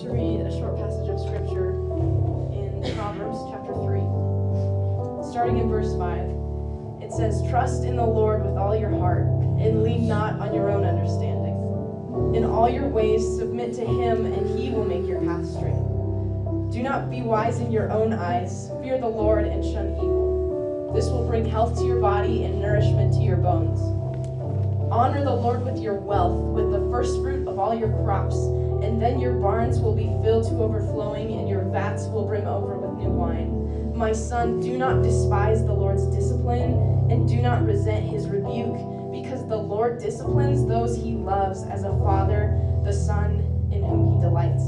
to read a short passage of scripture in Proverbs chapter 3, starting in verse 5. It says, Trust in the Lord with all your heart, and lean not on your own understanding. In all your ways submit to him, and he will make your path straight. Do not be wise in your own eyes. Fear the Lord and shun evil. This will bring health to your body and nourishment to your bones. Honor the Lord with your wealth, with the first fruit of all your crops, and then your barns will be filled to overflowing, and your vats will brim over with new wine. My son, do not despise the Lord's discipline, and do not resent his rebuke, because the Lord disciplines those he loves as a father the son in whom he delights.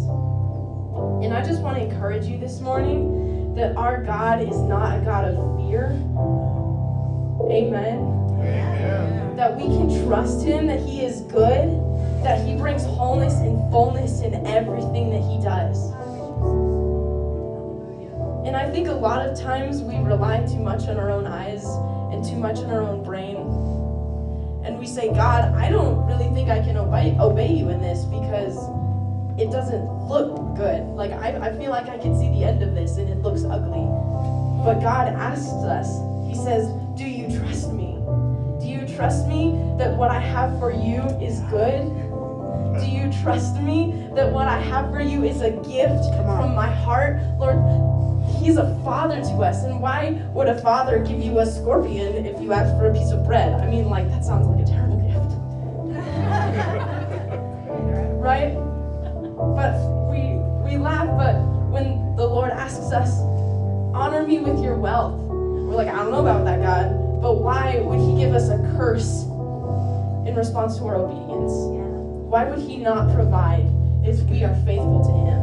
And I just want to encourage you this morning that our God is not a God of fear. Amen. Amen. That we can trust Him, that He is good, that He brings wholeness and fullness in everything that He does. And I think a lot of times we rely too much on our own eyes and too much on our own brain. And we say, God, I don't really think I can obey, obey you in this because it doesn't look good. Like, I, I feel like I can see the end of this and it looks ugly. But God asks us, He says, Do you trust me? Do you trust me that what I have for you is good? Do you trust me that what I have for you is a gift from my heart? Lord, He's a father to us. And why would a father give you a scorpion if you ask for a piece of bread? I mean, like, that sounds like a terrible gift. right? But we we laugh, but when the Lord asks us, honor me with your wealth, we're like, I don't know about that, God. But why would He give us a curse in response to our obedience? Why would He not provide if we are faithful to Him?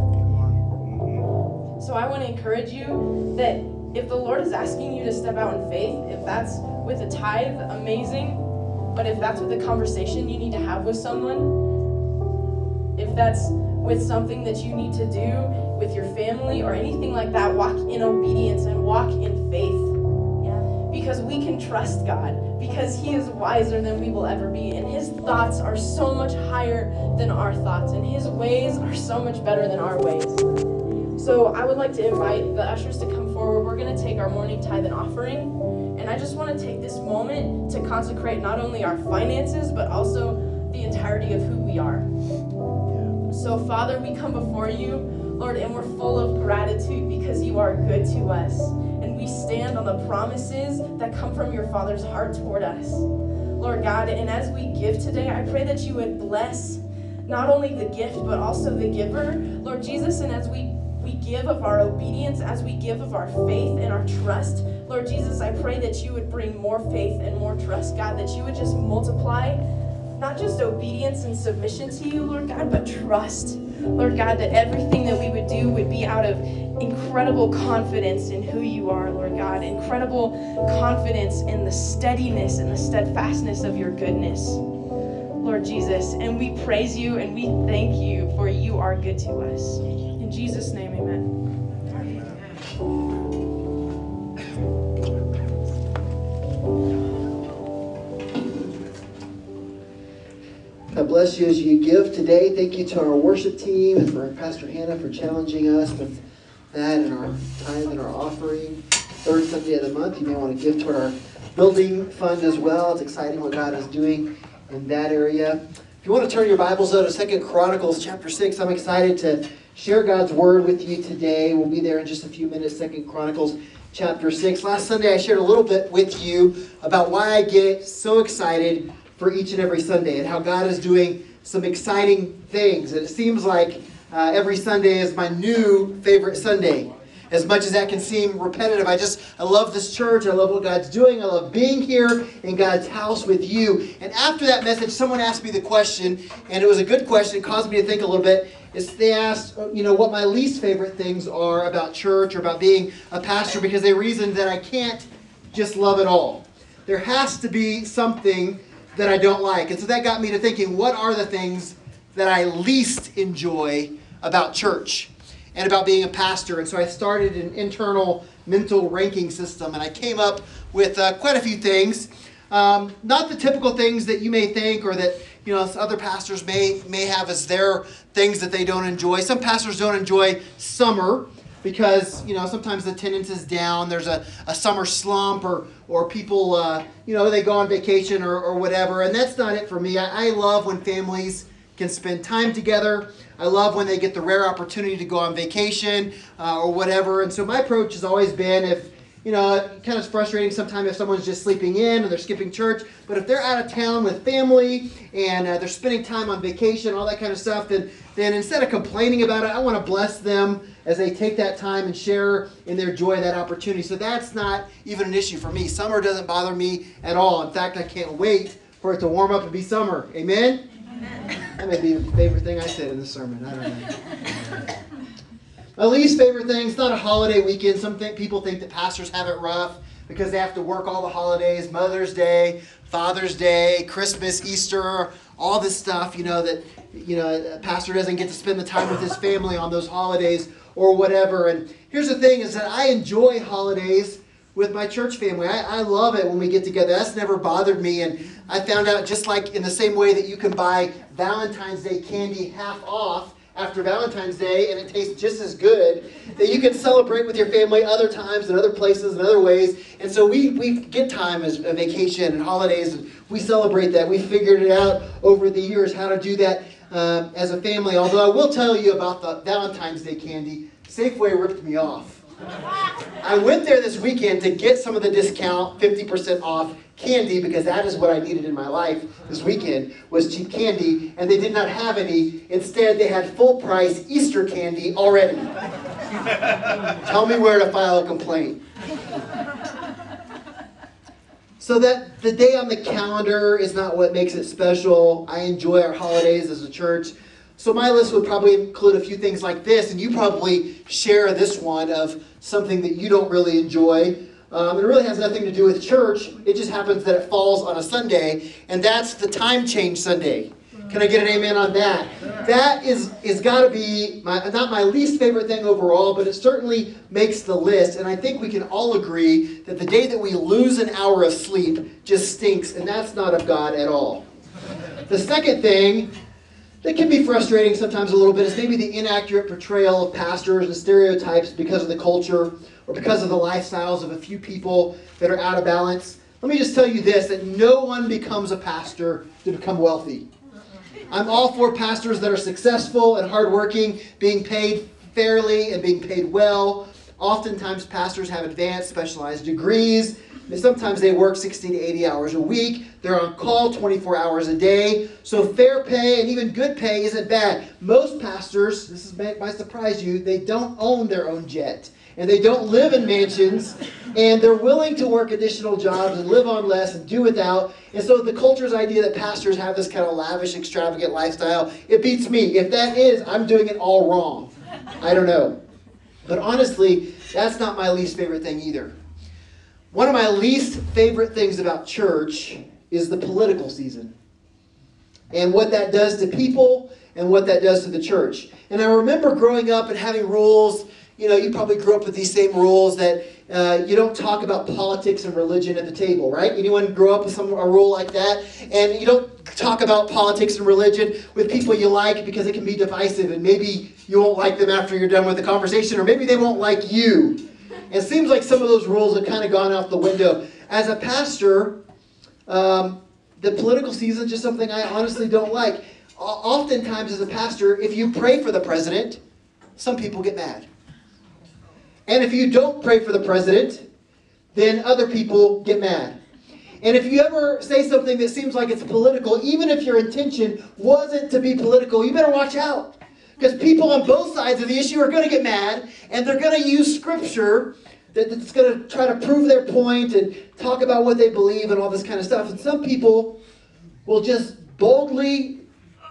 So I want to encourage you that if the Lord is asking you to step out in faith, if that's with a tithe, amazing. But if that's with a conversation you need to have with someone, if that's with something that you need to do with your family or anything like that, walk in obedience and walk in faith. Yeah. Because we can trust God, because He is wiser than we will ever be, and His thoughts are so much higher than our thoughts, and His ways are so much better than our ways. So I would like to invite the ushers to come forward. We're going to take our morning tithe and offering. And I just want to take this moment to consecrate not only our finances, but also the entirety of who we are. So, Father, we come before you, Lord, and we're full of gratitude because you are good to us. We stand on the promises that come from your Father's heart toward us. Lord God, and as we give today, I pray that you would bless not only the gift, but also the giver. Lord Jesus, and as we we give of our obedience, as we give of our faith and our trust. Lord Jesus, I pray that you would bring more faith and more trust, God, that you would just multiply not just obedience and submission to you, Lord God, but trust. Lord God, that everything that we would do would be out of incredible confidence in who you are, Lord God, incredible confidence in the steadiness and the steadfastness of your goodness. Lord Jesus, and we praise you and we thank you for you are good to us. In Jesus' name, amen. Bless you as you give today. Thank you to our worship team and for Pastor Hannah for challenging us with that and our time and our offering. Third Sunday of the month, you may want to give toward our building fund as well. It's exciting what God is doing in that area. If you want to turn your Bibles though to Second Chronicles chapter 6, I'm excited to share God's word with you today. We'll be there in just a few minutes, Second Chronicles chapter 6. Last Sunday I shared a little bit with you about why I get so excited for each and every Sunday and how God is doing some exciting things. And it seems like uh, every Sunday is my new favorite Sunday. As much as that can seem repetitive, I just, I love this church. I love what God's doing. I love being here in God's house with you. And after that message, someone asked me the question, and it was a good question. It caused me to think a little bit. Is they asked, you know, what my least favorite things are about church or about being a pastor because they reasoned that I can't just love it all. There has to be something that I don't like. And so that got me to thinking, what are the things that I least enjoy about church and about being a pastor? And so I started an internal mental ranking system, and I came up with uh, quite a few things. Um, not the typical things that you may think or that you know other pastors may may have as their things that they don't enjoy. Some pastors don't enjoy summer because you know sometimes the attendance is down. There's a, a summer slump or or people uh, you know they go on vacation or, or whatever, and that's not it for me. I, I love when families can spend time together. I love when they get the rare opportunity to go on vacation uh, or whatever. And so my approach has always been if you know, kind of frustrating sometimes if someone's just sleeping in and they're skipping church. But if they're out of town with family and uh, they're spending time on vacation, all that kind of stuff, then then instead of complaining about it, I want to bless them as they take that time and share in their joy that opportunity. So that's not even an issue for me. Summer doesn't bother me at all. In fact, I can't wait for it to warm up and be summer. Amen. Amen. That may be the favorite thing I said in the sermon. I don't know. My least favorite thing, it's not a holiday weekend. Some think, people think that pastors have it rough because they have to work all the holidays Mother's Day, Father's Day, Christmas, Easter, all this stuff, you know, that you know, a pastor doesn't get to spend the time with his family on those holidays or whatever. And here's the thing is that I enjoy holidays with my church family. I, I love it when we get together. That's never bothered me. And I found out just like in the same way that you can buy Valentine's Day candy half off after Valentine's Day and it tastes just as good, that you can celebrate with your family other times and other places and other ways. And so we, we get time as a vacation and holidays, and we celebrate that. We figured it out over the years how to do that uh, as a family. Although I will tell you about the Valentine's Day candy, Safeway ripped me off. I went there this weekend to get some of the discount, 50% off candy, because that is what I needed in my life this weekend, was cheap candy, and they did not have any. Instead, they had full price Easter candy already. Tell me where to file a complaint. So that the day on the calendar is not what makes it special. I enjoy our holidays as a church. So my list would probably include a few things like this, and you probably share this one of something that you don't really enjoy. Um, it really has nothing to do with church. It just happens that it falls on a Sunday, and that's the time change Sunday. Can I get an amen on that? That is is got to be my, not my least favorite thing overall, but it certainly makes the list. And I think we can all agree that the day that we lose an hour of sleep just stinks, and that's not of God at all. The second thing that can be frustrating sometimes a little bit is maybe the inaccurate portrayal of pastors and stereotypes because of the culture or because of the lifestyles of a few people that are out of balance. Let me just tell you this that no one becomes a pastor to become wealthy. I'm all for pastors that are successful and hardworking, being paid fairly and being paid well. Oftentimes, pastors have advanced, specialized degrees Sometimes they work 60 to 80 hours a week. They're on call 24 hours a day. So fair pay and even good pay isn't bad. Most pastors, this is might surprise you, they don't own their own jet. And they don't live in mansions. And they're willing to work additional jobs and live on less and do without. And so the culture's idea that pastors have this kind of lavish, extravagant lifestyle, it beats me. If that is, I'm doing it all wrong. I don't know. But honestly, that's not my least favorite thing either. One of my least favorite things about church is the political season and what that does to people and what that does to the church. And I remember growing up and having rules. You know, you probably grew up with these same rules that uh, you don't talk about politics and religion at the table, right? Anyone grow up with some a rule like that? And you don't talk about politics and religion with people you like because it can be divisive, and maybe you won't like them after you're done with the conversation, or maybe they won't like you it seems like some of those rules have kind of gone out the window. As a pastor, um, the political season is just something I honestly don't like. Oftentimes, as a pastor, if you pray for the president, some people get mad. And if you don't pray for the president, then other people get mad. And if you ever say something that seems like it's political, even if your intention wasn't to be political, you better watch out. Because people on both sides of the issue are going to get mad, and they're going to use scripture that's going to try to prove their point and talk about what they believe and all this kind of stuff. And some people will just boldly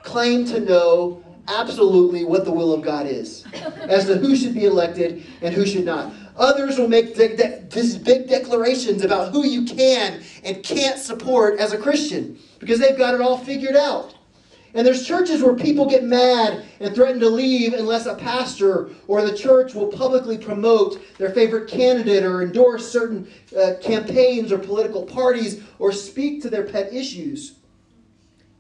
claim to know absolutely what the will of God is as to who should be elected and who should not. Others will make de- de- these big declarations about who you can and can't support as a Christian because they've got it all figured out. And there's churches where people get mad and threaten to leave unless a pastor or the church will publicly promote their favorite candidate or endorse certain uh, campaigns or political parties or speak to their pet issues.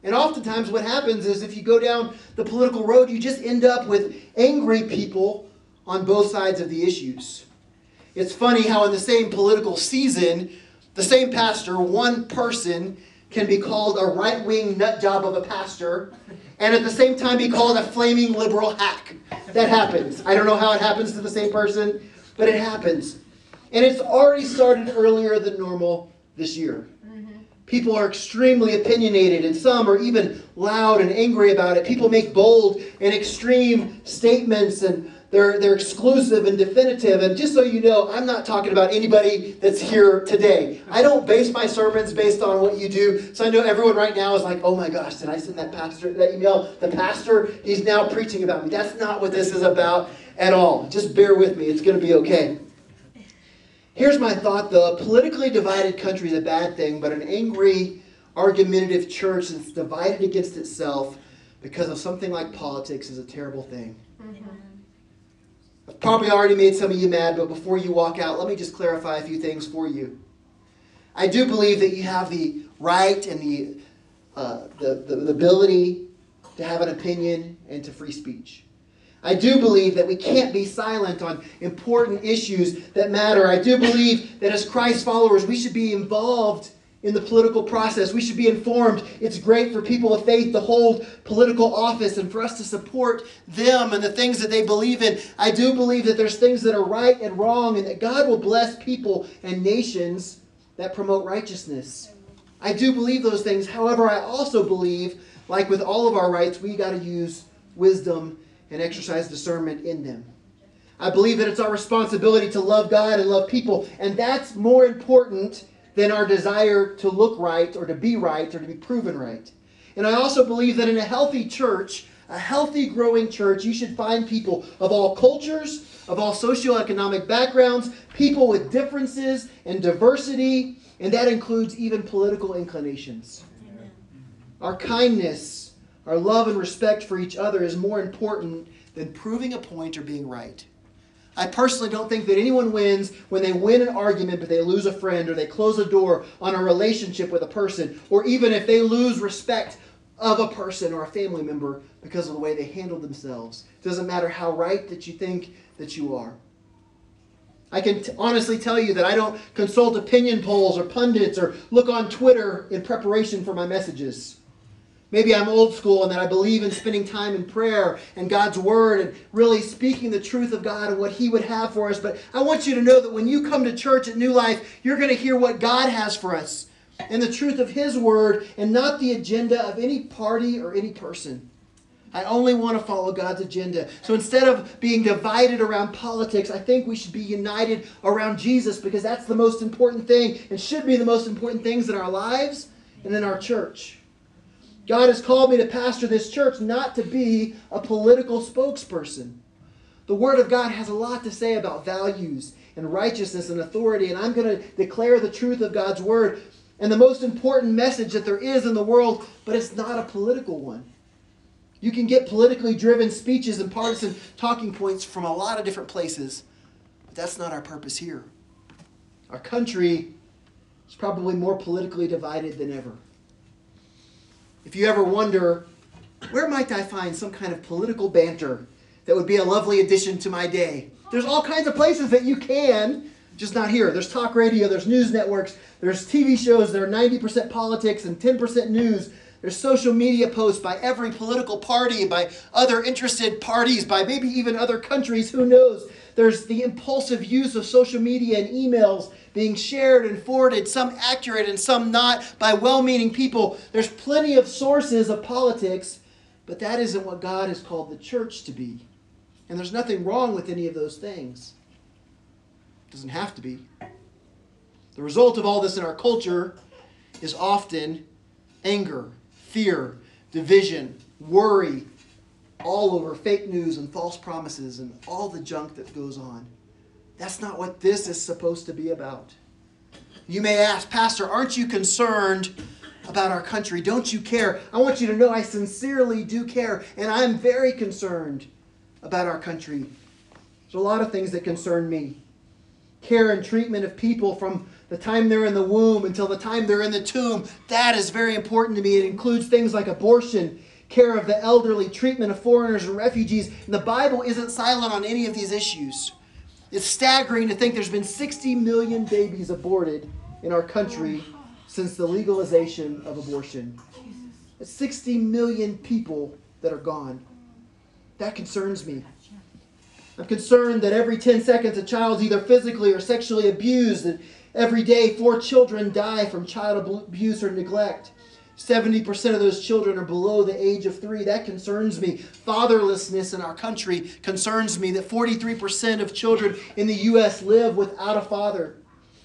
And oftentimes, what happens is if you go down the political road, you just end up with angry people on both sides of the issues. It's funny how, in the same political season, the same pastor, one person, can be called a right wing nut job of a pastor, and at the same time be called a flaming liberal hack. That happens. I don't know how it happens to the same person, but it happens. And it's already started earlier than normal this year. People are extremely opinionated, and some are even loud and angry about it. People make bold and extreme statements, and they're, they're exclusive and definitive. And just so you know, I'm not talking about anybody that's here today. I don't base my sermons based on what you do. So I know everyone right now is like, oh my gosh, did I send that pastor that email? The pastor, he's now preaching about me. That's not what this is about at all. Just bear with me, it's going to be okay. Here's my thought though a politically divided country is a bad thing, but an angry, argumentative church that's divided against itself because of something like politics is a terrible thing. Mm-hmm. Probably already made some of you mad, but before you walk out, let me just clarify a few things for you. I do believe that you have the right and the, uh, the, the, the ability to have an opinion and to free speech. I do believe that we can't be silent on important issues that matter. I do believe that as Christ followers, we should be involved in the political process. We should be informed. It's great for people of faith to hold political office and for us to support them and the things that they believe in. I do believe that there's things that are right and wrong and that God will bless people and nations that promote righteousness. I do believe those things. However, I also believe, like with all of our rights, we got to use wisdom and exercise discernment in them. I believe that it's our responsibility to love God and love people, and that's more important than our desire to look right or to be right or to be proven right. And I also believe that in a healthy church, a healthy growing church, you should find people of all cultures, of all socioeconomic backgrounds, people with differences and diversity, and that includes even political inclinations. Amen. Our kindness our love and respect for each other is more important than proving a point or being right. I personally don't think that anyone wins when they win an argument but they lose a friend or they close a door on a relationship with a person or even if they lose respect of a person or a family member because of the way they handle themselves. It doesn't matter how right that you think that you are. I can t- honestly tell you that I don't consult opinion polls or pundits or look on Twitter in preparation for my messages. Maybe I'm old school and that I believe in spending time in prayer and God's Word and really speaking the truth of God and what He would have for us. But I want you to know that when you come to church at New Life, you're going to hear what God has for us and the truth of His Word and not the agenda of any party or any person. I only want to follow God's agenda. So instead of being divided around politics, I think we should be united around Jesus because that's the most important thing and should be the most important things in our lives and in our church. God has called me to pastor this church not to be a political spokesperson. The Word of God has a lot to say about values and righteousness and authority, and I'm going to declare the truth of God's Word and the most important message that there is in the world, but it's not a political one. You can get politically driven speeches and partisan talking points from a lot of different places, but that's not our purpose here. Our country is probably more politically divided than ever. If you ever wonder, where might I find some kind of political banter that would be a lovely addition to my day? There's all kinds of places that you can, just not here. There's talk radio, there's news networks, there's TV shows that are 90% politics and 10% news. There's social media posts by every political party, by other interested parties, by maybe even other countries, who knows? There's the impulsive use of social media and emails being shared and forwarded, some accurate and some not, by well meaning people. There's plenty of sources of politics, but that isn't what God has called the church to be. And there's nothing wrong with any of those things. It doesn't have to be. The result of all this in our culture is often anger, fear, division, worry, all over fake news and false promises and all the junk that goes on. That's not what this is supposed to be about. You may ask, Pastor, aren't you concerned about our country? Don't you care? I want you to know I sincerely do care, and I'm very concerned about our country. There's a lot of things that concern me. care and treatment of people from the time they're in the womb until the time they're in the tomb. That is very important to me. It includes things like abortion, care of the elderly, treatment of foreigners and refugees. And the Bible isn't silent on any of these issues. It's staggering to think there's been 60 million babies aborted in our country since the legalization of abortion. 60 million people that are gone. That concerns me. I'm concerned that every 10 seconds a child's either physically or sexually abused, and every day four children die from child abuse or neglect. 70% of those children are below the age of three. That concerns me. Fatherlessness in our country concerns me that 43% of children in the U.S. live without a father.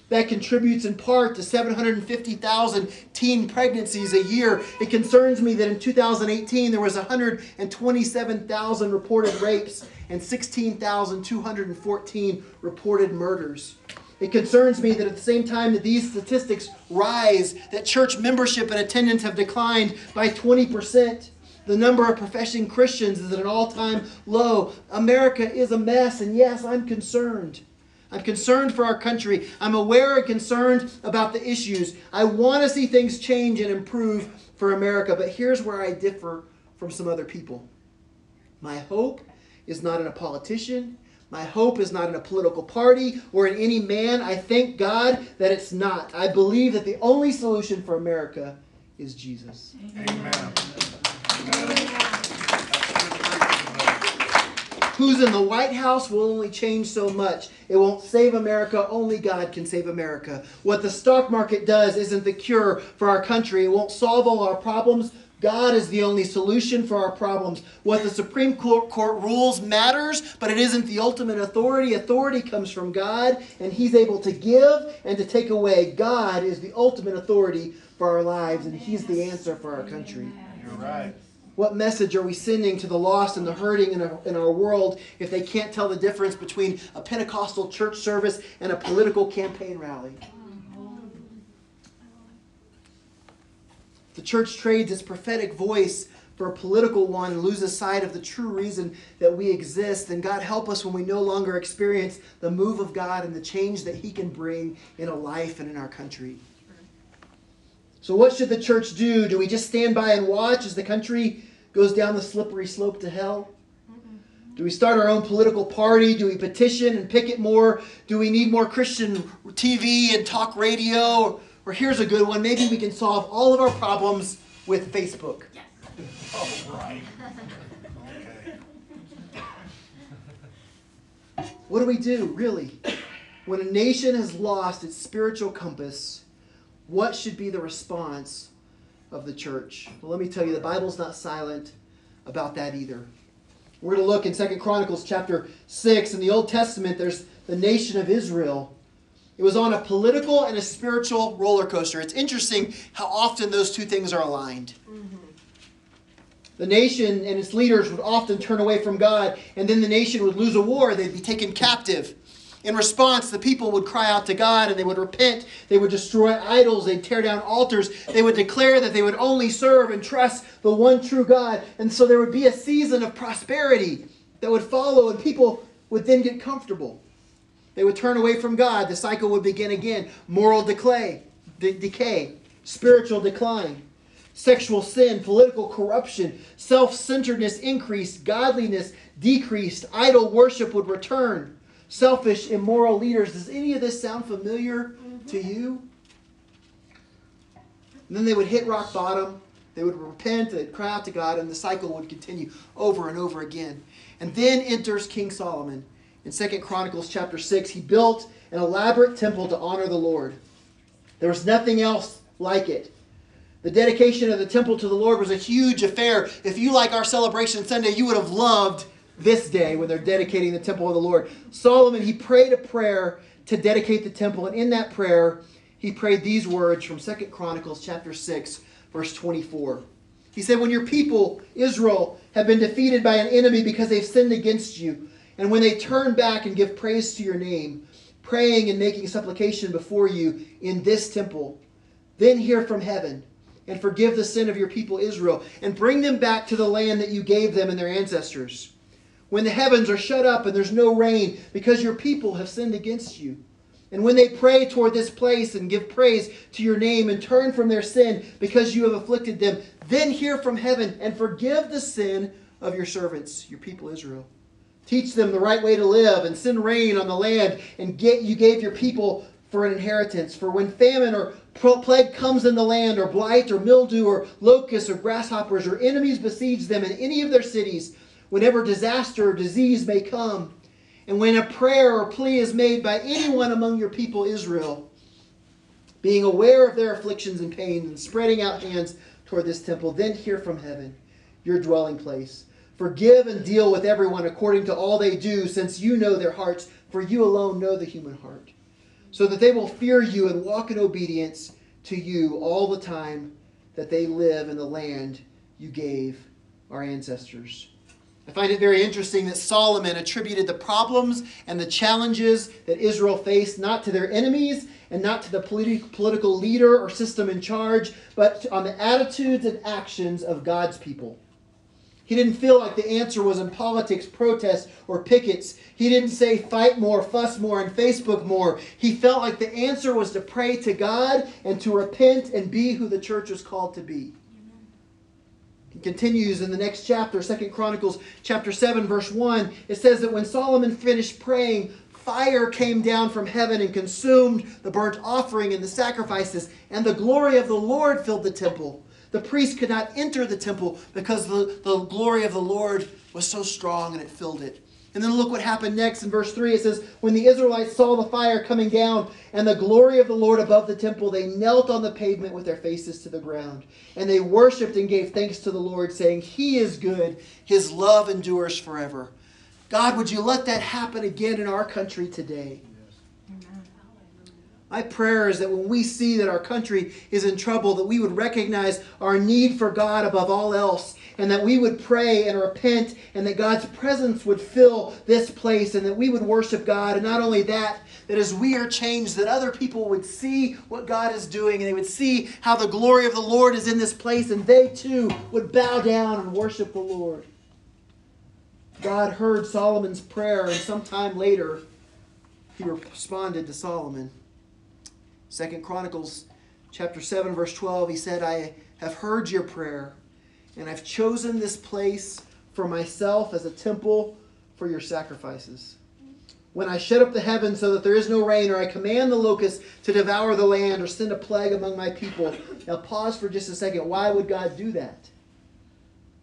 That contributes in part to 750,000 teen pregnancies a year. It concerns me that in 2018 there was 127,000 reported rapes and 16,214 reported murders. It concerns me that at the same time that these statistics rise, that church membership and attendance have declined by 20%. The number of professing Christians is at an all time low. America is a mess, and yes, I'm concerned. I'm concerned for our country. I'm aware and concerned about the issues. I want to see things change and improve for America, but here's where I differ from some other people. My hope is not in a politician. My hope is not in a political party or in any man. I thank God that it's not. I believe that the only solution for America is Jesus. Amen. Amen. Who's in the White House will only change so much. It won't save America. Only God can save America. What the stock market does isn't the cure for our country. It won't solve all our problems. God is the only solution for our problems. What the Supreme Court, Court rules matters, but it isn't the ultimate authority. Authority comes from God, and He's able to give and to take away. God is the ultimate authority for our lives, and He's the answer for our country. You're right. What message are we sending to the lost and the hurting in our, in our world if they can't tell the difference between a Pentecostal church service and a political campaign rally? The church trades its prophetic voice for a political one and loses sight of the true reason that we exist. And God help us when we no longer experience the move of God and the change that He can bring in a life and in our country. So, what should the church do? Do we just stand by and watch as the country goes down the slippery slope to hell? Do we start our own political party? Do we petition and picket more? Do we need more Christian TV and talk radio? Or here's a good one maybe we can solve all of our problems with Facebook. Yes. Oh, right. Okay. What do we do, really? When a nation has lost its spiritual compass, what should be the response of the church? Well, let me tell you, the Bible's not silent about that either. We're going to look in Second Chronicles chapter 6. In the Old Testament, there's the nation of Israel. It was on a political and a spiritual roller coaster. It's interesting how often those two things are aligned. Mm-hmm. The nation and its leaders would often turn away from God, and then the nation would lose a war. They'd be taken captive. In response, the people would cry out to God and they would repent. They would destroy idols. They'd tear down altars. They would declare that they would only serve and trust the one true God. And so there would be a season of prosperity that would follow, and people would then get comfortable. They would turn away from God. The cycle would begin again. Moral decay, de- decay spiritual decline, sexual sin, political corruption, self centeredness increased, godliness decreased, idol worship would return selfish, immoral leaders. Does any of this sound familiar mm-hmm. to you? And then they would hit rock bottom. They would repent, they'd cry out to God, and the cycle would continue over and over again. And then enters King Solomon. In Second Chronicles chapter 6, he built an elaborate temple to honor the Lord. There was nothing else like it. The dedication of the temple to the Lord was a huge affair. If you like our celebration Sunday, you would have loved this day when they're dedicating the temple of the Lord. Solomon, he prayed a prayer to dedicate the temple, and in that prayer, he prayed these words from Second Chronicles chapter 6, verse 24. He said, When your people, Israel, have been defeated by an enemy because they've sinned against you, and when they turn back and give praise to your name, praying and making supplication before you in this temple, then hear from heaven and forgive the sin of your people Israel, and bring them back to the land that you gave them and their ancestors when the heavens are shut up and there's no rain because your people have sinned against you. And when they pray toward this place and give praise to your name and turn from their sin because you have afflicted them, then hear from heaven and forgive the sin of your servants, your people Israel. Teach them the right way to live and send rain on the land and get you gave your people for an inheritance. For when famine or plague comes in the land, or blight or mildew or locusts or grasshoppers or enemies besiege them in any of their cities, whenever disaster or disease may come, and when a prayer or plea is made by anyone among your people Israel, being aware of their afflictions and pains and spreading out hands toward this temple, then hear from heaven, your dwelling place. Forgive and deal with everyone according to all they do, since you know their hearts, for you alone know the human heart, so that they will fear you and walk in obedience to you all the time that they live in the land you gave our ancestors. I find it very interesting that Solomon attributed the problems and the challenges that Israel faced not to their enemies and not to the politi- political leader or system in charge, but on the attitudes and actions of God's people. He didn't feel like the answer was in politics, protests, or pickets. He didn't say fight more, fuss more, and Facebook more. He felt like the answer was to pray to God and to repent and be who the church was called to be. He continues in the next chapter, Second Chronicles chapter 7, verse 1. It says that when Solomon finished praying, fire came down from heaven and consumed the burnt offering and the sacrifices, and the glory of the Lord filled the temple. The priest could not enter the temple because the, the glory of the Lord was so strong and it filled it. And then look what happened next in verse 3. It says, When the Israelites saw the fire coming down and the glory of the Lord above the temple, they knelt on the pavement with their faces to the ground. And they worshiped and gave thanks to the Lord, saying, He is good, His love endures forever. God, would you let that happen again in our country today? My prayer is that when we see that our country is in trouble, that we would recognize our need for God above all else, and that we would pray and repent, and that God's presence would fill this place, and that we would worship God. And not only that, that as we are changed, that other people would see what God is doing, and they would see how the glory of the Lord is in this place, and they too would bow down and worship the Lord. God heard Solomon's prayer, and sometime later, he responded to Solomon. Second Chronicles chapter 7 verse 12 he said I have heard your prayer and I've chosen this place for myself as a temple for your sacrifices. When I shut up the heavens so that there is no rain, or I command the locusts to devour the land, or send a plague among my people. Now, pause for just a second. Why would God do that?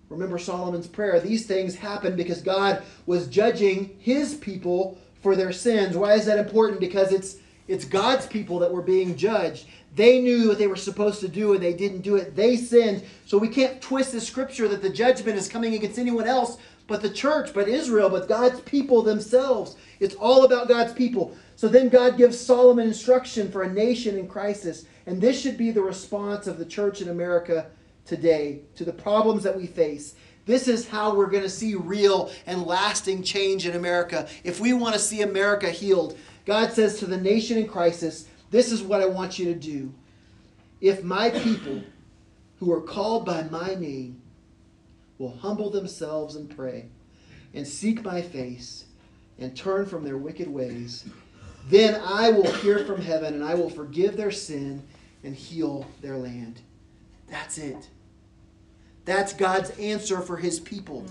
Remember Solomon's prayer. These things happened because God was judging his people for their sins. Why is that important? Because it's it's God's people that were being judged. They knew what they were supposed to do and they didn't do it. They sinned. So we can't twist the scripture that the judgment is coming against anyone else but the church, but Israel, but God's people themselves. It's all about God's people. So then God gives Solomon instruction for a nation in crisis. And this should be the response of the church in America today to the problems that we face. This is how we're going to see real and lasting change in America. If we want to see America healed, God says to the nation in crisis, This is what I want you to do. If my people who are called by my name will humble themselves and pray and seek my face and turn from their wicked ways, then I will hear from heaven and I will forgive their sin and heal their land. That's it. That's God's answer for his people.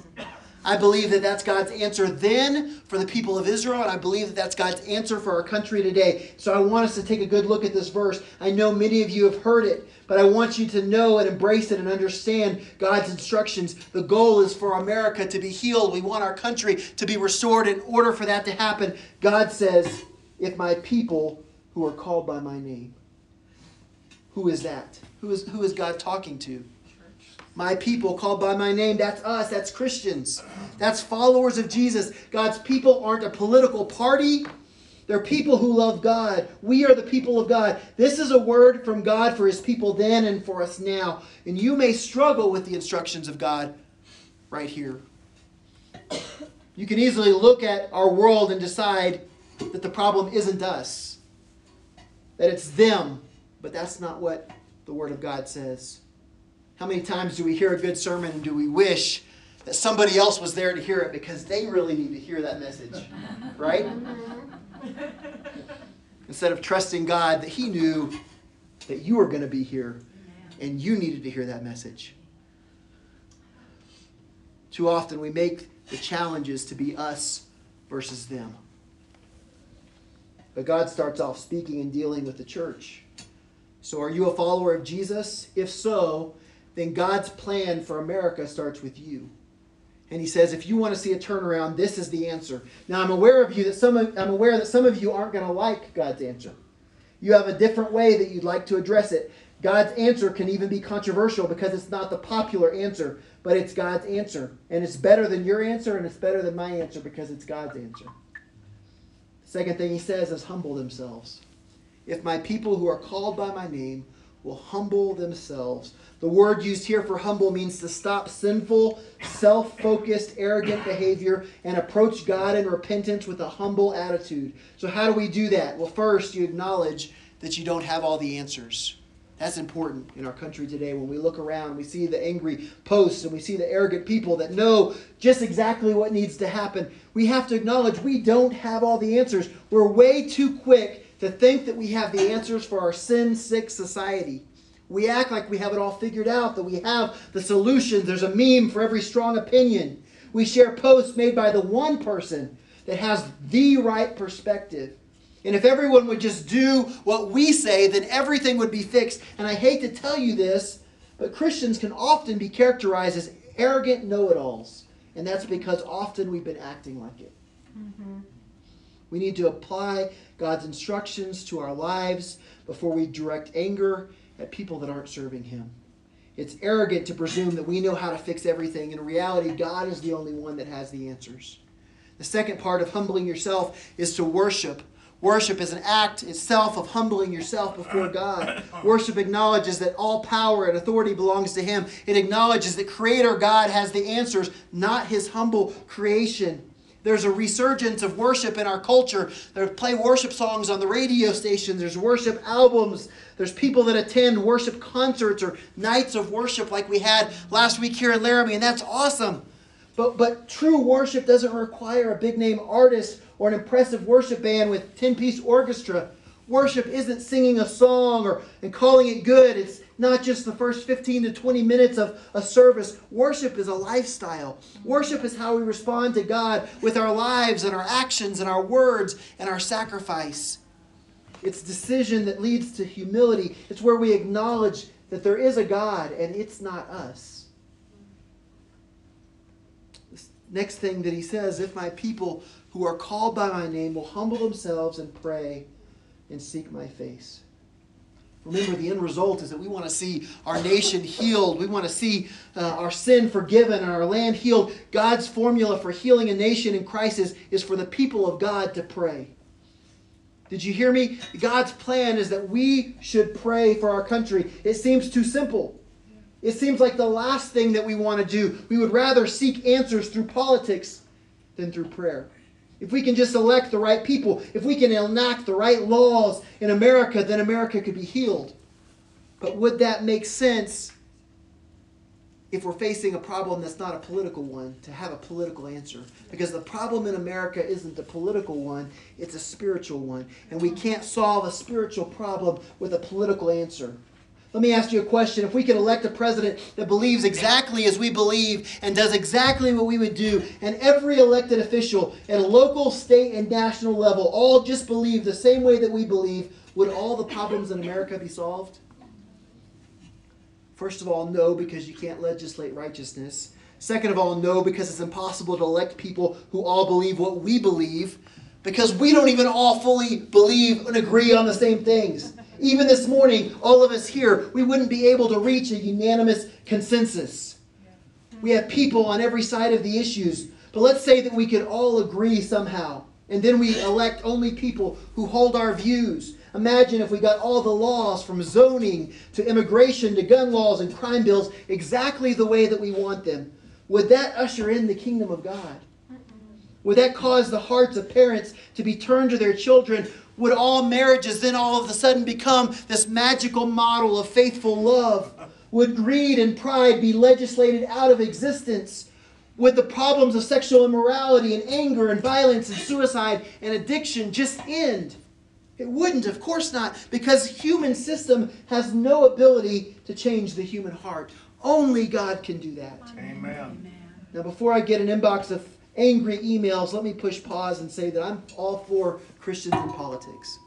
I believe that that's God's answer then for the people of Israel, and I believe that that's God's answer for our country today. So I want us to take a good look at this verse. I know many of you have heard it, but I want you to know and embrace it and understand God's instructions. The goal is for America to be healed. We want our country to be restored. In order for that to happen, God says, If my people who are called by my name, who is that? Who is, who is God talking to? My people called by my name, that's us, that's Christians. That's followers of Jesus. God's people aren't a political party. They're people who love God. We are the people of God. This is a word from God for his people then and for us now. And you may struggle with the instructions of God right here. You can easily look at our world and decide that the problem isn't us, that it's them. But that's not what the Word of God says. How many times do we hear a good sermon and do we wish that somebody else was there to hear it because they really need to hear that message? Right? Mm-hmm. instead of trusting God that He knew that you were going to be here and you needed to hear that message. Too often we make the challenges to be us versus them. But God starts off speaking and dealing with the church. So, are you a follower of Jesus? If so, then God's plan for America starts with you. And he says, if you want to see a turnaround, this is the answer. Now, I'm aware of you that some of, I'm aware that some of you aren't going to like God's answer. You have a different way that you'd like to address it. God's answer can even be controversial because it's not the popular answer, but it's God's answer. And it's better than your answer, and it's better than my answer because it's God's answer. The second thing he says is humble themselves. If my people who are called by my name will humble themselves. The word used here for humble means to stop sinful, self focused, arrogant behavior and approach God in repentance with a humble attitude. So, how do we do that? Well, first, you acknowledge that you don't have all the answers. That's important in our country today. When we look around, we see the angry posts and we see the arrogant people that know just exactly what needs to happen. We have to acknowledge we don't have all the answers. We're way too quick to think that we have the answers for our sin sick society. We act like we have it all figured out, that we have the solutions. There's a meme for every strong opinion. We share posts made by the one person that has the right perspective. And if everyone would just do what we say, then everything would be fixed. And I hate to tell you this, but Christians can often be characterized as arrogant know it alls. And that's because often we've been acting like it. Mm-hmm. We need to apply God's instructions to our lives before we direct anger at people that aren't serving Him. It's arrogant to presume that we know how to fix everything. In reality, God is the only one that has the answers. The second part of humbling yourself is to worship Worship is an act itself of humbling yourself before God. Worship acknowledges that all power and authority belongs to Him. It acknowledges that Creator God has the answers, not His humble creation. There's a resurgence of worship in our culture. They play worship songs on the radio stations. There's worship albums. There's people that attend worship concerts or nights of worship like we had last week here in Laramie, and that's awesome. But, but true worship doesn't require a big name artist or an impressive worship band with 10 piece orchestra. Worship isn't singing a song or and calling it good. It's not just the first 15 to 20 minutes of a service. Worship is a lifestyle. Worship is how we respond to God with our lives and our actions and our words and our sacrifice. It's decision that leads to humility. It's where we acknowledge that there is a God and it's not us. Next thing that he says if my people who are called by my name will humble themselves and pray and seek my face. Remember, the end result is that we want to see our nation healed. We want to see uh, our sin forgiven and our land healed. God's formula for healing a nation in crisis is for the people of God to pray. Did you hear me? God's plan is that we should pray for our country. It seems too simple. It seems like the last thing that we want to do. We would rather seek answers through politics than through prayer if we can just elect the right people, if we can enact the right laws in America, then America could be healed. But would that make sense if we're facing a problem that's not a political one to have a political answer? Because the problem in America isn't a political one, it's a spiritual one. And we can't solve a spiritual problem with a political answer. Let me ask you a question. If we could elect a president that believes exactly as we believe and does exactly what we would do, and every elected official at a local, state, and national level all just believe the same way that we believe, would all the problems in America be solved? First of all, no, because you can't legislate righteousness. Second of all, no, because it's impossible to elect people who all believe what we believe, because we don't even all fully believe and agree on the same things. Even this morning, all of us here, we wouldn't be able to reach a unanimous consensus. We have people on every side of the issues. But let's say that we could all agree somehow. And then we elect only people who hold our views. Imagine if we got all the laws from zoning to immigration to gun laws and crime bills exactly the way that we want them. Would that usher in the kingdom of God? Would that cause the hearts of parents to be turned to their children would all marriages then all of a sudden become this magical model of faithful love? Would greed and pride be legislated out of existence? Would the problems of sexual immorality and anger and violence and suicide and addiction just end? It wouldn't, of course not, because human system has no ability to change the human heart. Only God can do that. Amen. Now, before I get an inbox of angry emails, let me push pause and say that I'm all for Christians in politics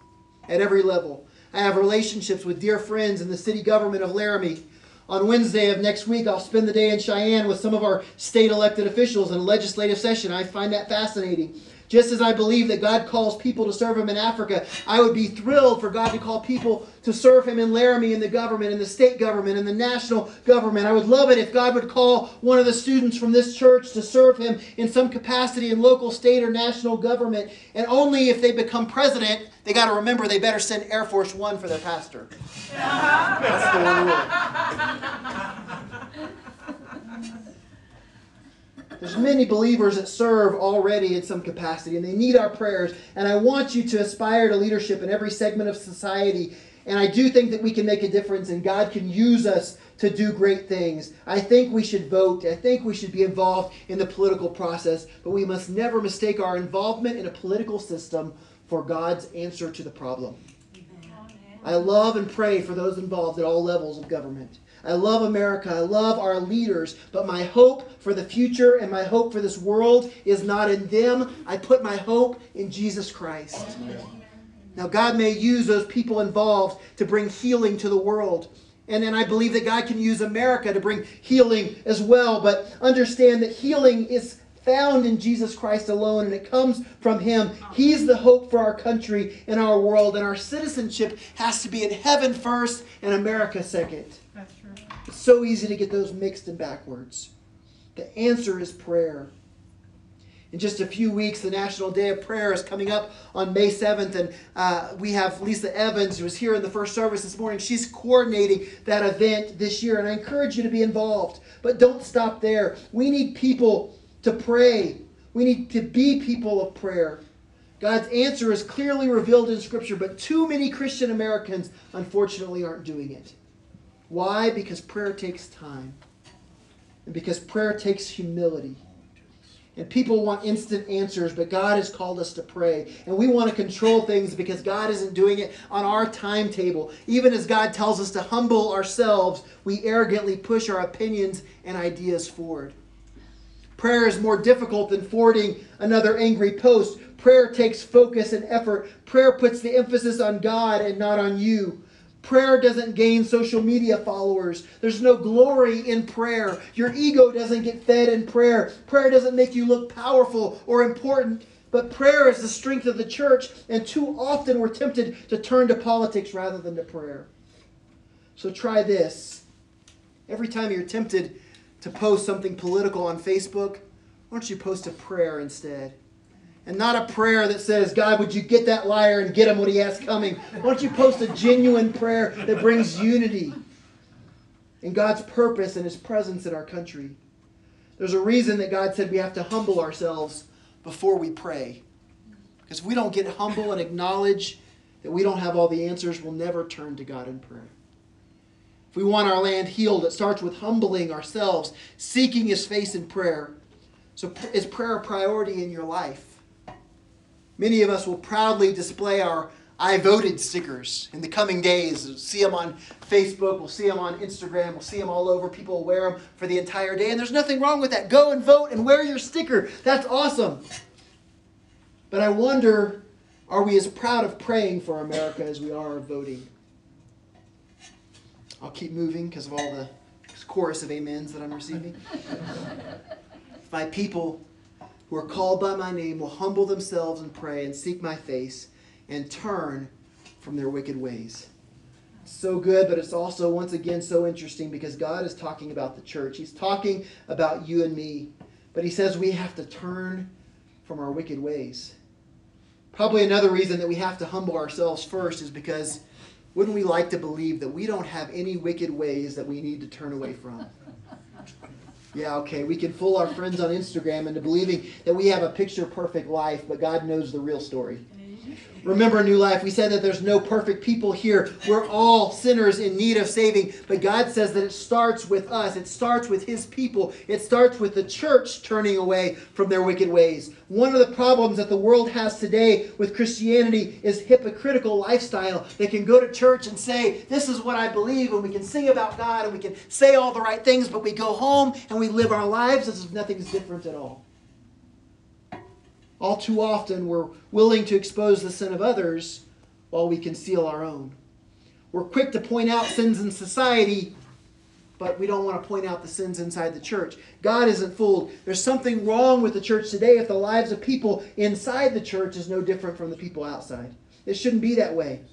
at every level. I have relationships with dear friends in the city government of Laramie. On Wednesday of next week, I'll spend the day in Cheyenne with some of our state elected officials in a legislative session. I find that fascinating. Just as I believe that God calls people to serve Him in Africa, I would be thrilled for God to call people to serve Him in Laramie, in the government, in the state government, in the national government. I would love it if God would call one of the students from this church to serve Him in some capacity in local, state, or national government. And only if they become president, they got to remember they better send Air Force One for their pastor. That's the one rule. There's many believers that serve already in some capacity, and they need our prayers. And I want you to aspire to leadership in every segment of society. And I do think that we can make a difference, and God can use us to do great things. I think we should vote. I think we should be involved in the political process, but we must never mistake our involvement in a political system for God's answer to the problem. I love and pray for those involved at all levels of government. I love America. I love our leaders. But my hope for the future and my hope for this world is not in them. I put my hope in Jesus Christ. Now, God may use those people involved to bring healing to the world. And then I believe that God can use America to bring healing as well. But understand that healing is found in Jesus Christ alone, and it comes from Him. He's the hope for our country and our world, and our citizenship has to be in heaven first and America second. So easy to get those mixed and backwards. The answer is prayer. In just a few weeks, the National Day of Prayer is coming up on May 7th, and uh, we have Lisa Evans, who was here in the first service this morning. She's coordinating that event this year, and I encourage you to be involved. But don't stop there. We need people to pray, we need to be people of prayer. God's answer is clearly revealed in Scripture, but too many Christian Americans, unfortunately, aren't doing it. Why? Because prayer takes time. And because prayer takes humility. And people want instant answers, but God has called us to pray. And we want to control things because God isn't doing it on our timetable. Even as God tells us to humble ourselves, we arrogantly push our opinions and ideas forward. Prayer is more difficult than forwarding another angry post. Prayer takes focus and effort. Prayer puts the emphasis on God and not on you. Prayer doesn't gain social media followers. There's no glory in prayer. Your ego doesn't get fed in prayer. Prayer doesn't make you look powerful or important. But prayer is the strength of the church, and too often we're tempted to turn to politics rather than to prayer. So try this. Every time you're tempted to post something political on Facebook, why don't you post a prayer instead? And not a prayer that says, God, would you get that liar and get him what he has coming? Why don't you post a genuine prayer that brings unity in God's purpose and his presence in our country? There's a reason that God said we have to humble ourselves before we pray. Because if we don't get humble and acknowledge that we don't have all the answers, we'll never turn to God in prayer. If we want our land healed, it starts with humbling ourselves, seeking His face in prayer. So, is prayer a priority in your life? Many of us will proudly display our I voted stickers in the coming days. We'll see them on Facebook, we'll see them on Instagram, we'll see them all over. People will wear them for the entire day, and there's nothing wrong with that. Go and vote and wear your sticker. That's awesome. But I wonder are we as proud of praying for America as we are of voting? I'll keep moving because of all the chorus of amens that I'm receiving. my people who are called by my name will humble themselves and pray and seek my face and turn from their wicked ways. So good, but it's also, once again, so interesting because God is talking about the church. He's talking about you and me. But He says we have to turn from our wicked ways. Probably another reason that we have to humble ourselves first is because wouldn't we like to believe that we don't have any wicked ways that we need to turn away from? Yeah, okay, we can fool our friends on Instagram into believing that we have a picture perfect life, but God knows the real story. Remember, New Life, we said that there's no perfect people here. We're all sinners in need of saving. But God says that it starts with us, it starts with His people, it starts with the church turning away from their wicked ways. One of the problems that the world has today with Christianity is hypocritical lifestyle. They can go to church and say, This is what I believe, and we can sing about God, and we can say all the right things, but we go home and we live our lives as if nothing's different at all. All too often, we're willing to expose the sin of others while we conceal our own. We're quick to point out sins in society, but we don't want to point out the sins inside the church. God isn't fooled. There's something wrong with the church today if the lives of people inside the church is no different from the people outside. It shouldn't be that way.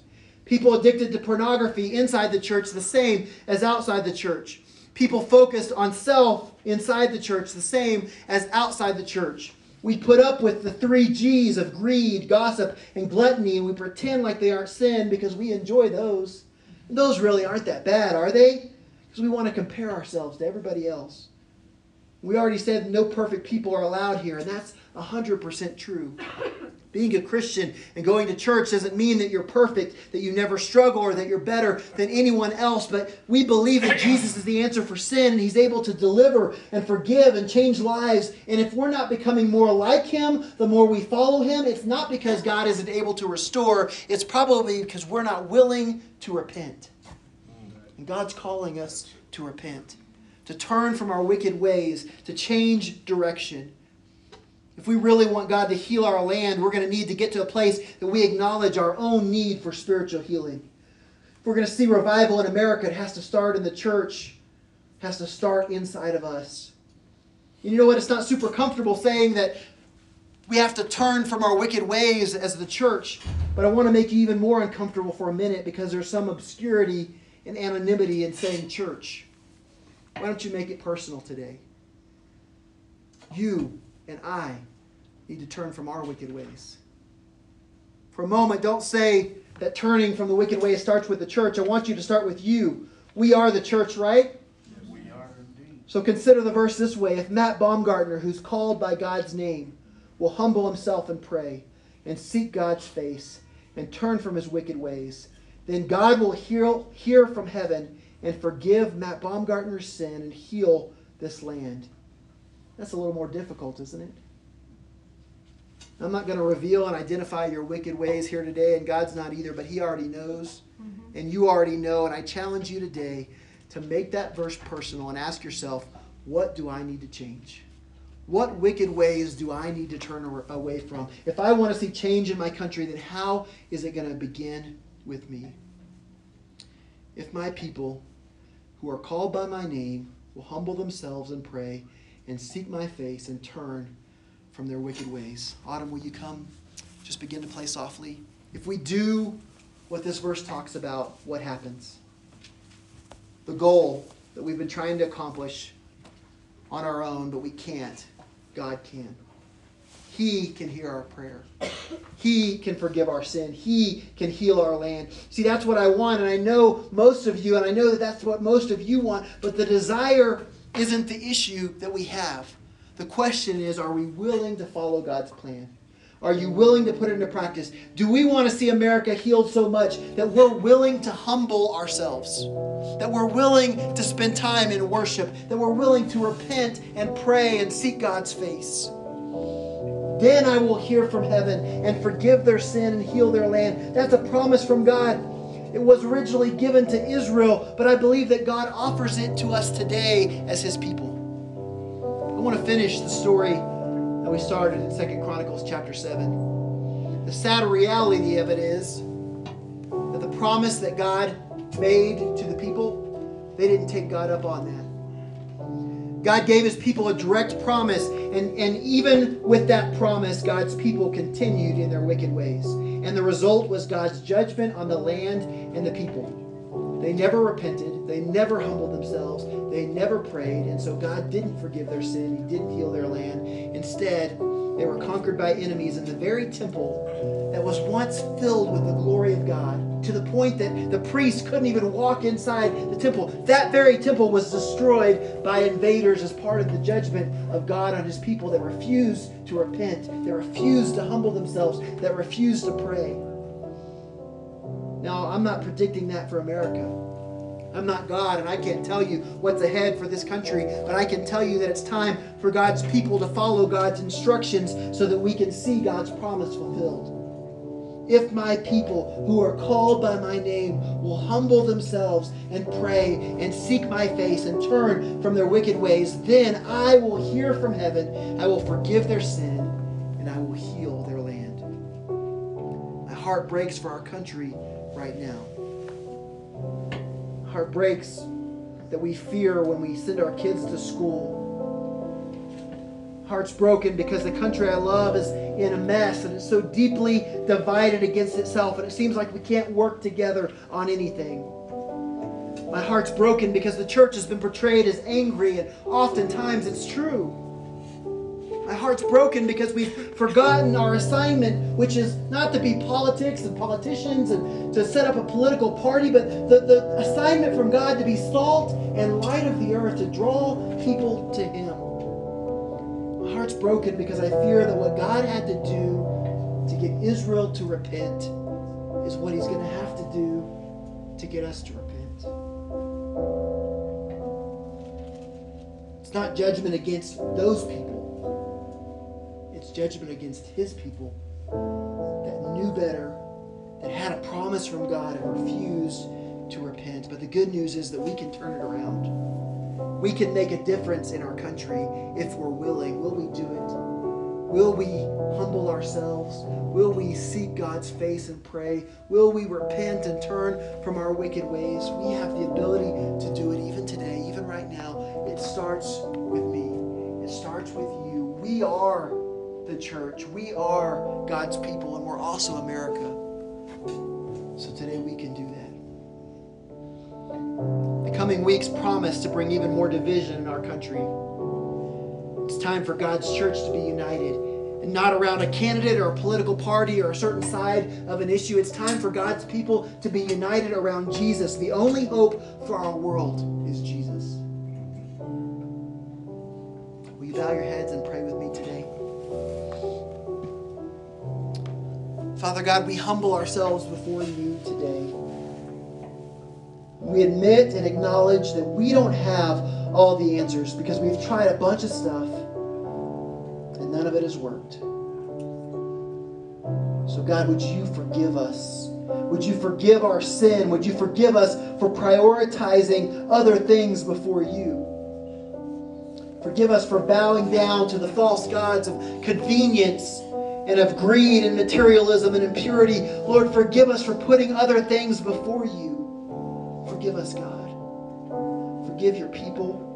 People addicted to pornography inside the church, the same as outside the church. People focused on self inside the church, the same as outside the church. We put up with the three G's of greed, gossip, and gluttony, and we pretend like they aren't sin because we enjoy those. And those really aren't that bad, are they? Because we want to compare ourselves to everybody else. We already said no perfect people are allowed here, and that's 100% true. Being a Christian and going to church doesn't mean that you're perfect, that you never struggle, or that you're better than anyone else. But we believe that Jesus is the answer for sin, and He's able to deliver and forgive and change lives. And if we're not becoming more like Him, the more we follow Him, it's not because God isn't able to restore, it's probably because we're not willing to repent. And God's calling us to repent, to turn from our wicked ways, to change direction. If we really want God to heal our land, we're going to need to get to a place that we acknowledge our own need for spiritual healing. If we're going to see revival in America, it has to start in the church, it has to start inside of us. And you know what? It's not super comfortable saying that we have to turn from our wicked ways as the church, but I want to make you even more uncomfortable for a minute because there's some obscurity and anonymity in saying church. Why don't you make it personal today? You and I need to turn from our wicked ways. For a moment, don't say that turning from the wicked ways starts with the church. I want you to start with you. We are the church, right? We are indeed. So consider the verse this way If Matt Baumgartner, who's called by God's name, will humble himself and pray and seek God's face and turn from his wicked ways, then God will hear, hear from heaven and forgive Matt Baumgartner's sin and heal this land. That's a little more difficult, isn't it? I'm not going to reveal and identify your wicked ways here today, and God's not either, but He already knows, mm-hmm. and you already know. And I challenge you today to make that verse personal and ask yourself, what do I need to change? What wicked ways do I need to turn away from? If I want to see change in my country, then how is it going to begin with me? If my people who are called by my name will humble themselves and pray and seek my face and turn from their wicked ways. Autumn, will you come? Just begin to play softly. If we do what this verse talks about, what happens? The goal that we've been trying to accomplish on our own, but we can't, God can. He can hear our prayer. He can forgive our sin. He can heal our land. See, that's what I want, and I know most of you, and I know that that's what most of you want, but the desire isn't the issue that we have. The question is are we willing to follow God's plan? Are you willing to put it into practice? Do we want to see America healed so much that we're willing to humble ourselves? That we're willing to spend time in worship? That we're willing to repent and pray and seek God's face? Then I will hear from heaven and forgive their sin and heal their land. That's a promise from God. It was originally given to Israel, but I believe that God offers it to us today as his people. I want to finish the story that we started in Second Chronicles chapter 7. The sad reality of it is that the promise that God made to the people, they didn't take God up on that. God gave his people a direct promise, and, and even with that promise, God's people continued in their wicked ways. And the result was God's judgment on the land and the people. They never repented, they never humbled themselves, they never prayed, and so God didn't forgive their sin, He didn't heal their land. Instead, They were conquered by enemies in the very temple that was once filled with the glory of God, to the point that the priests couldn't even walk inside the temple. That very temple was destroyed by invaders as part of the judgment of God on his people that refused to repent, that refused to humble themselves, that refused to pray. Now, I'm not predicting that for America. I'm not God, and I can't tell you what's ahead for this country, but I can tell you that it's time for God's people to follow God's instructions so that we can see God's promise fulfilled. If my people who are called by my name will humble themselves and pray and seek my face and turn from their wicked ways, then I will hear from heaven, I will forgive their sin, and I will heal their land. My heart breaks for our country right now heart breaks that we fear when we send our kids to school. Heart's broken because the country I love is in a mess and it's so deeply divided against itself, and it seems like we can't work together on anything. My heart's broken because the church has been portrayed as angry, and oftentimes it's true. My heart's broken because we've forgotten our assignment, which is not to be politics and politicians and to set up a political party, but the, the assignment from God to be salt and light of the earth, to draw people to Him. My heart's broken because I fear that what God had to do to get Israel to repent is what He's going to have to do to get us to repent. It's not judgment against those people judgment against his people that knew better, that had a promise from God and refused to repent. But the good news is that we can turn it around. We can make a difference in our country if we're willing. Will we do it? Will we humble ourselves? Will we seek God's face and pray? Will we repent and turn from our wicked ways? We have the ability to do it even today, even right now. It starts with me, it starts with you. We are the church. We are God's people, and we're also America. So today we can do that. The coming weeks promise to bring even more division in our country. It's time for God's church to be united and not around a candidate or a political party or a certain side of an issue. It's time for God's people to be united around Jesus. The only hope for our world is Jesus. Will you bow your heads and Father God, we humble ourselves before you today. We admit and acknowledge that we don't have all the answers because we've tried a bunch of stuff and none of it has worked. So, God, would you forgive us? Would you forgive our sin? Would you forgive us for prioritizing other things before you? Forgive us for bowing down to the false gods of convenience and of greed and materialism and impurity. Lord, forgive us for putting other things before you. Forgive us, God. Forgive your people.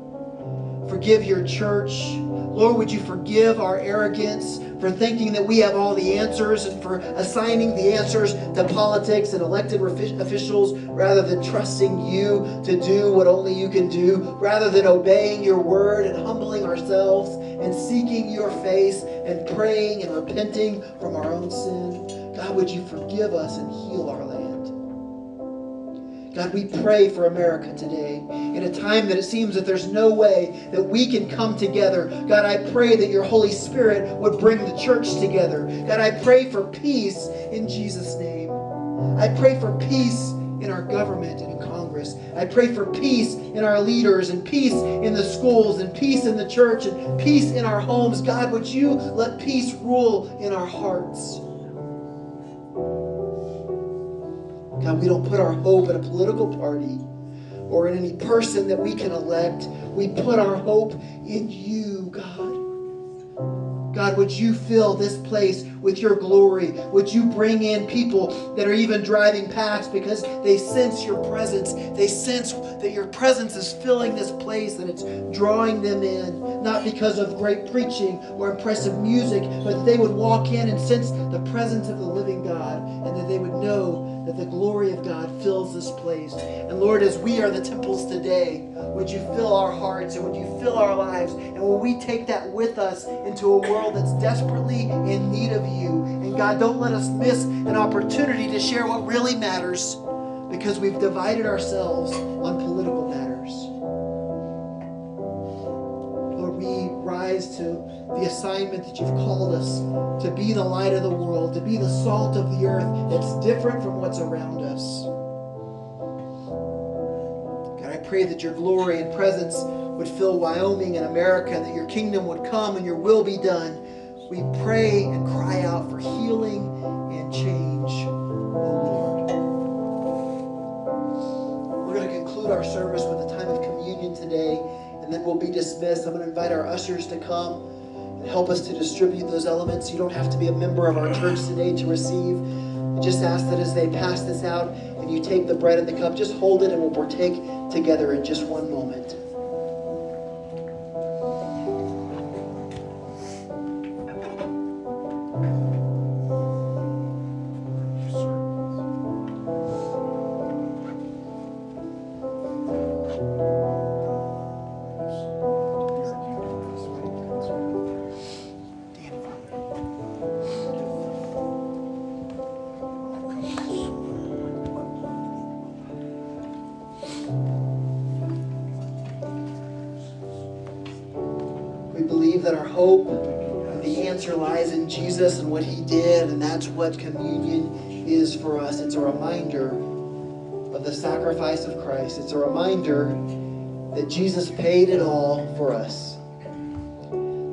Forgive your church. Lord, would you forgive our arrogance for thinking that we have all the answers and for assigning the answers to politics and elected officials rather than trusting you to do what only you can do, rather than obeying your word and humbling ourselves and seeking your face and praying and repenting from our own sin. God, would you forgive us and heal our land? God, we pray for America today in a time that it seems that there's no way that we can come together. God, I pray that your Holy Spirit would bring the church together. God, I pray for peace in Jesus' name. I pray for peace in our government and in I pray for peace in our leaders and peace in the schools and peace in the church and peace in our homes. God, would you let peace rule in our hearts? God, we don't put our hope in a political party or in any person that we can elect. We put our hope in you, God. God, would you fill this place with your glory? Would you bring in people that are even driving past because they sense your presence? They sense that your presence is filling this place and it's drawing them in, not because of great preaching or impressive music, but that they would walk in and sense the presence of the living God and that they would know that the glory of God fills this place. And Lord, as we are the temples today, would you fill our hearts and would you fill our lives? And will we take that with us into a world that's desperately in need of you? And God, don't let us miss an opportunity to share what really matters because we've divided ourselves on political matters. Lord, we rise to the assignment that you've called us to be the light of the world, to be the salt of the earth that's different from what's around us. God, I pray that your glory and presence would fill Wyoming and America, and that your kingdom would come and your will be done. We pray and cry out for healing and change, oh Lord. We're going to conclude our service with a time of communion today, and then we'll be dismissed. I'm going to invite our ushers to come help us to distribute those elements. You don't have to be a member of our church today to receive. I just ask that as they pass this out and you take the bread and the cup, just hold it and we'll partake together in just one moment. Sacrifice of Christ. It's a reminder that Jesus paid it all for us.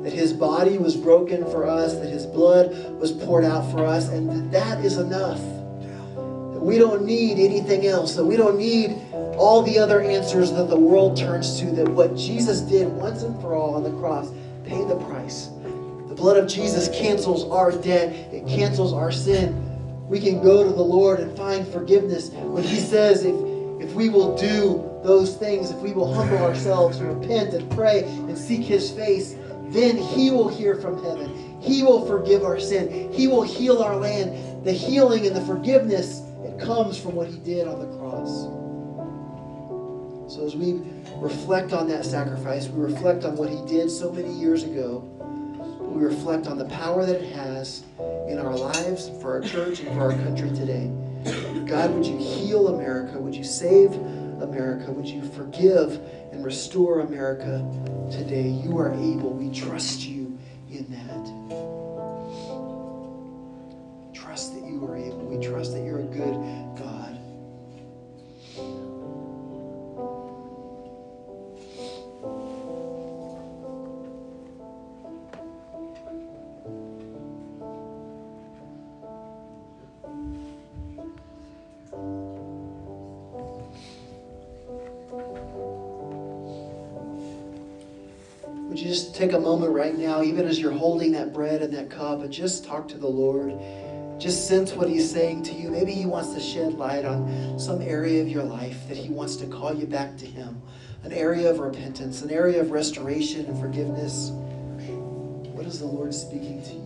That his body was broken for us, that his blood was poured out for us, and that that is enough. That we don't need anything else, that we don't need all the other answers that the world turns to, that what Jesus did once and for all on the cross paid the price. The blood of Jesus cancels our debt, it cancels our sin. We can go to the Lord and find forgiveness when He says, if, if we will do those things, if we will humble ourselves and repent and pray and seek His face, then He will hear from heaven. He will forgive our sin. He will heal our land. The healing and the forgiveness, it comes from what He did on the cross. So as we reflect on that sacrifice, we reflect on what he did so many years ago, we reflect on the power that it has in our lives, for our church, and for our country today. God, would you heal America? Would you save America? Would you forgive and restore America today? You are able. We trust you in that. Trust that you are able. We trust that you're take a moment right now, even as you're holding that bread and that cup, and just talk to the Lord? Just sense what He's saying to you. Maybe He wants to shed light on some area of your life that He wants to call you back to Him. An area of repentance, an area of restoration and forgiveness. What is the Lord speaking to you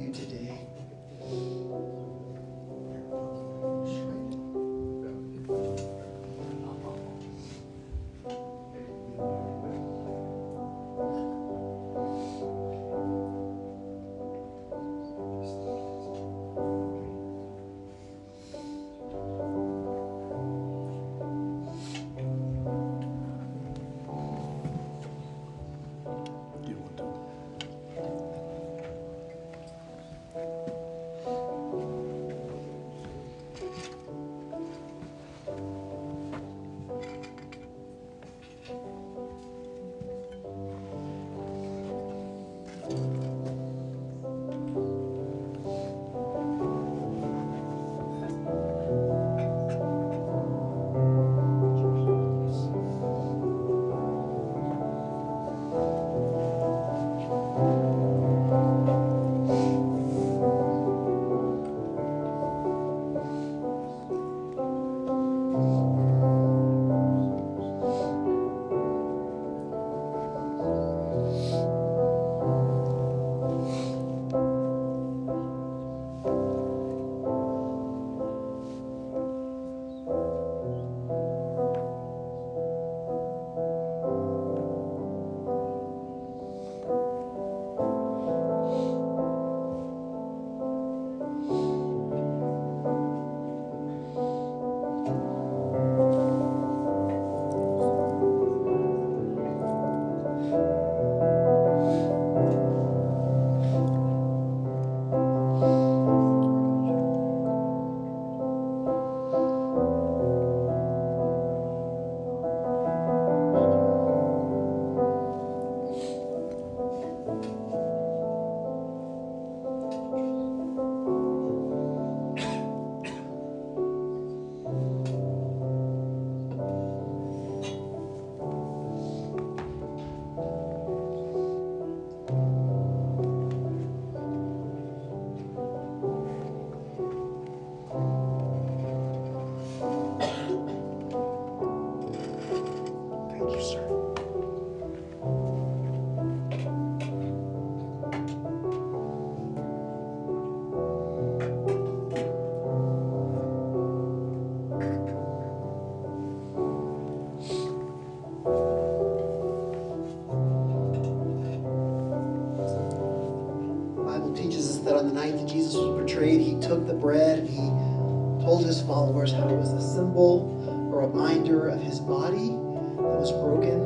symbol, a reminder of his body that was broken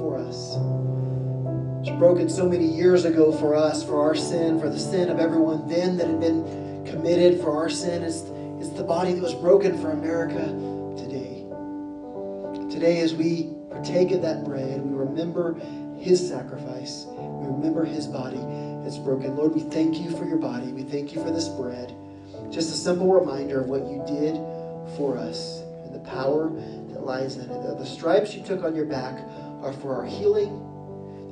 for us. It was broken so many years ago for us, for our sin, for the sin of everyone then that had been committed for our sin. It's, it's the body that was broken for America today. Today, as we partake of that bread, we remember his sacrifice. We remember his body that's broken. Lord, we thank you for your body. We thank you for this bread. Just a simple reminder of what you did for us power that lies in it. The stripes you took on your back are for our healing,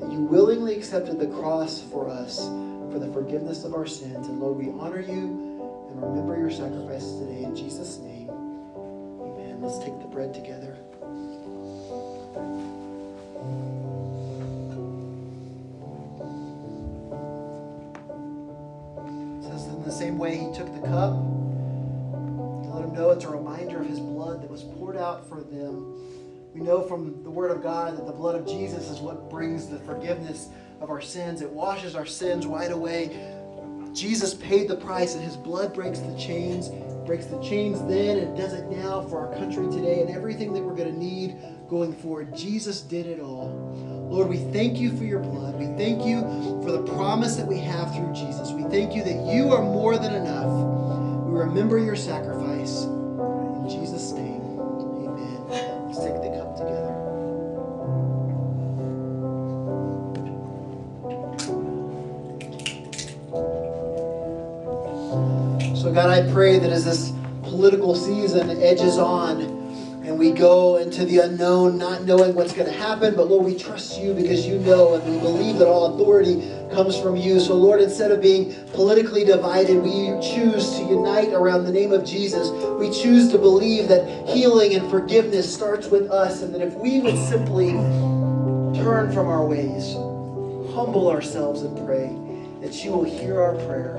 that you willingly accepted the cross for us for the forgiveness of our sins. And Lord, we honor you and remember your sacrifice today in Jesus' name. Amen. Let's take the bread together. Says in the same way he took the cup know it's a reminder of his blood that was poured out for them. We know from the Word of God that the blood of Jesus is what brings the forgiveness of our sins. It washes our sins right away. Jesus paid the price, and his blood breaks the chains, breaks the chains then, and does it now for our country today, and everything that we're going to need going forward. Jesus did it all. Lord, we thank you for your blood. We thank you for the promise that we have through Jesus. We thank you that you are more than enough. We remember your sacrifice. Edges on, and we go into the unknown, not knowing what's going to happen. But Lord, we trust you because you know, and we believe that all authority comes from you. So, Lord, instead of being politically divided, we choose to unite around the name of Jesus. We choose to believe that healing and forgiveness starts with us, and that if we would simply turn from our ways, humble ourselves, and pray, that you will hear our prayer,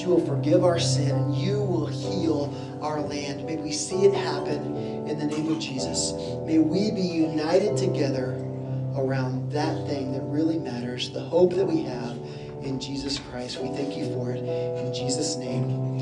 you will forgive our sin, and you will heal our land. May we see it happen in the name of Jesus. May we be united together around that thing that really matters, the hope that we have in Jesus Christ. We thank you for it. In Jesus' name,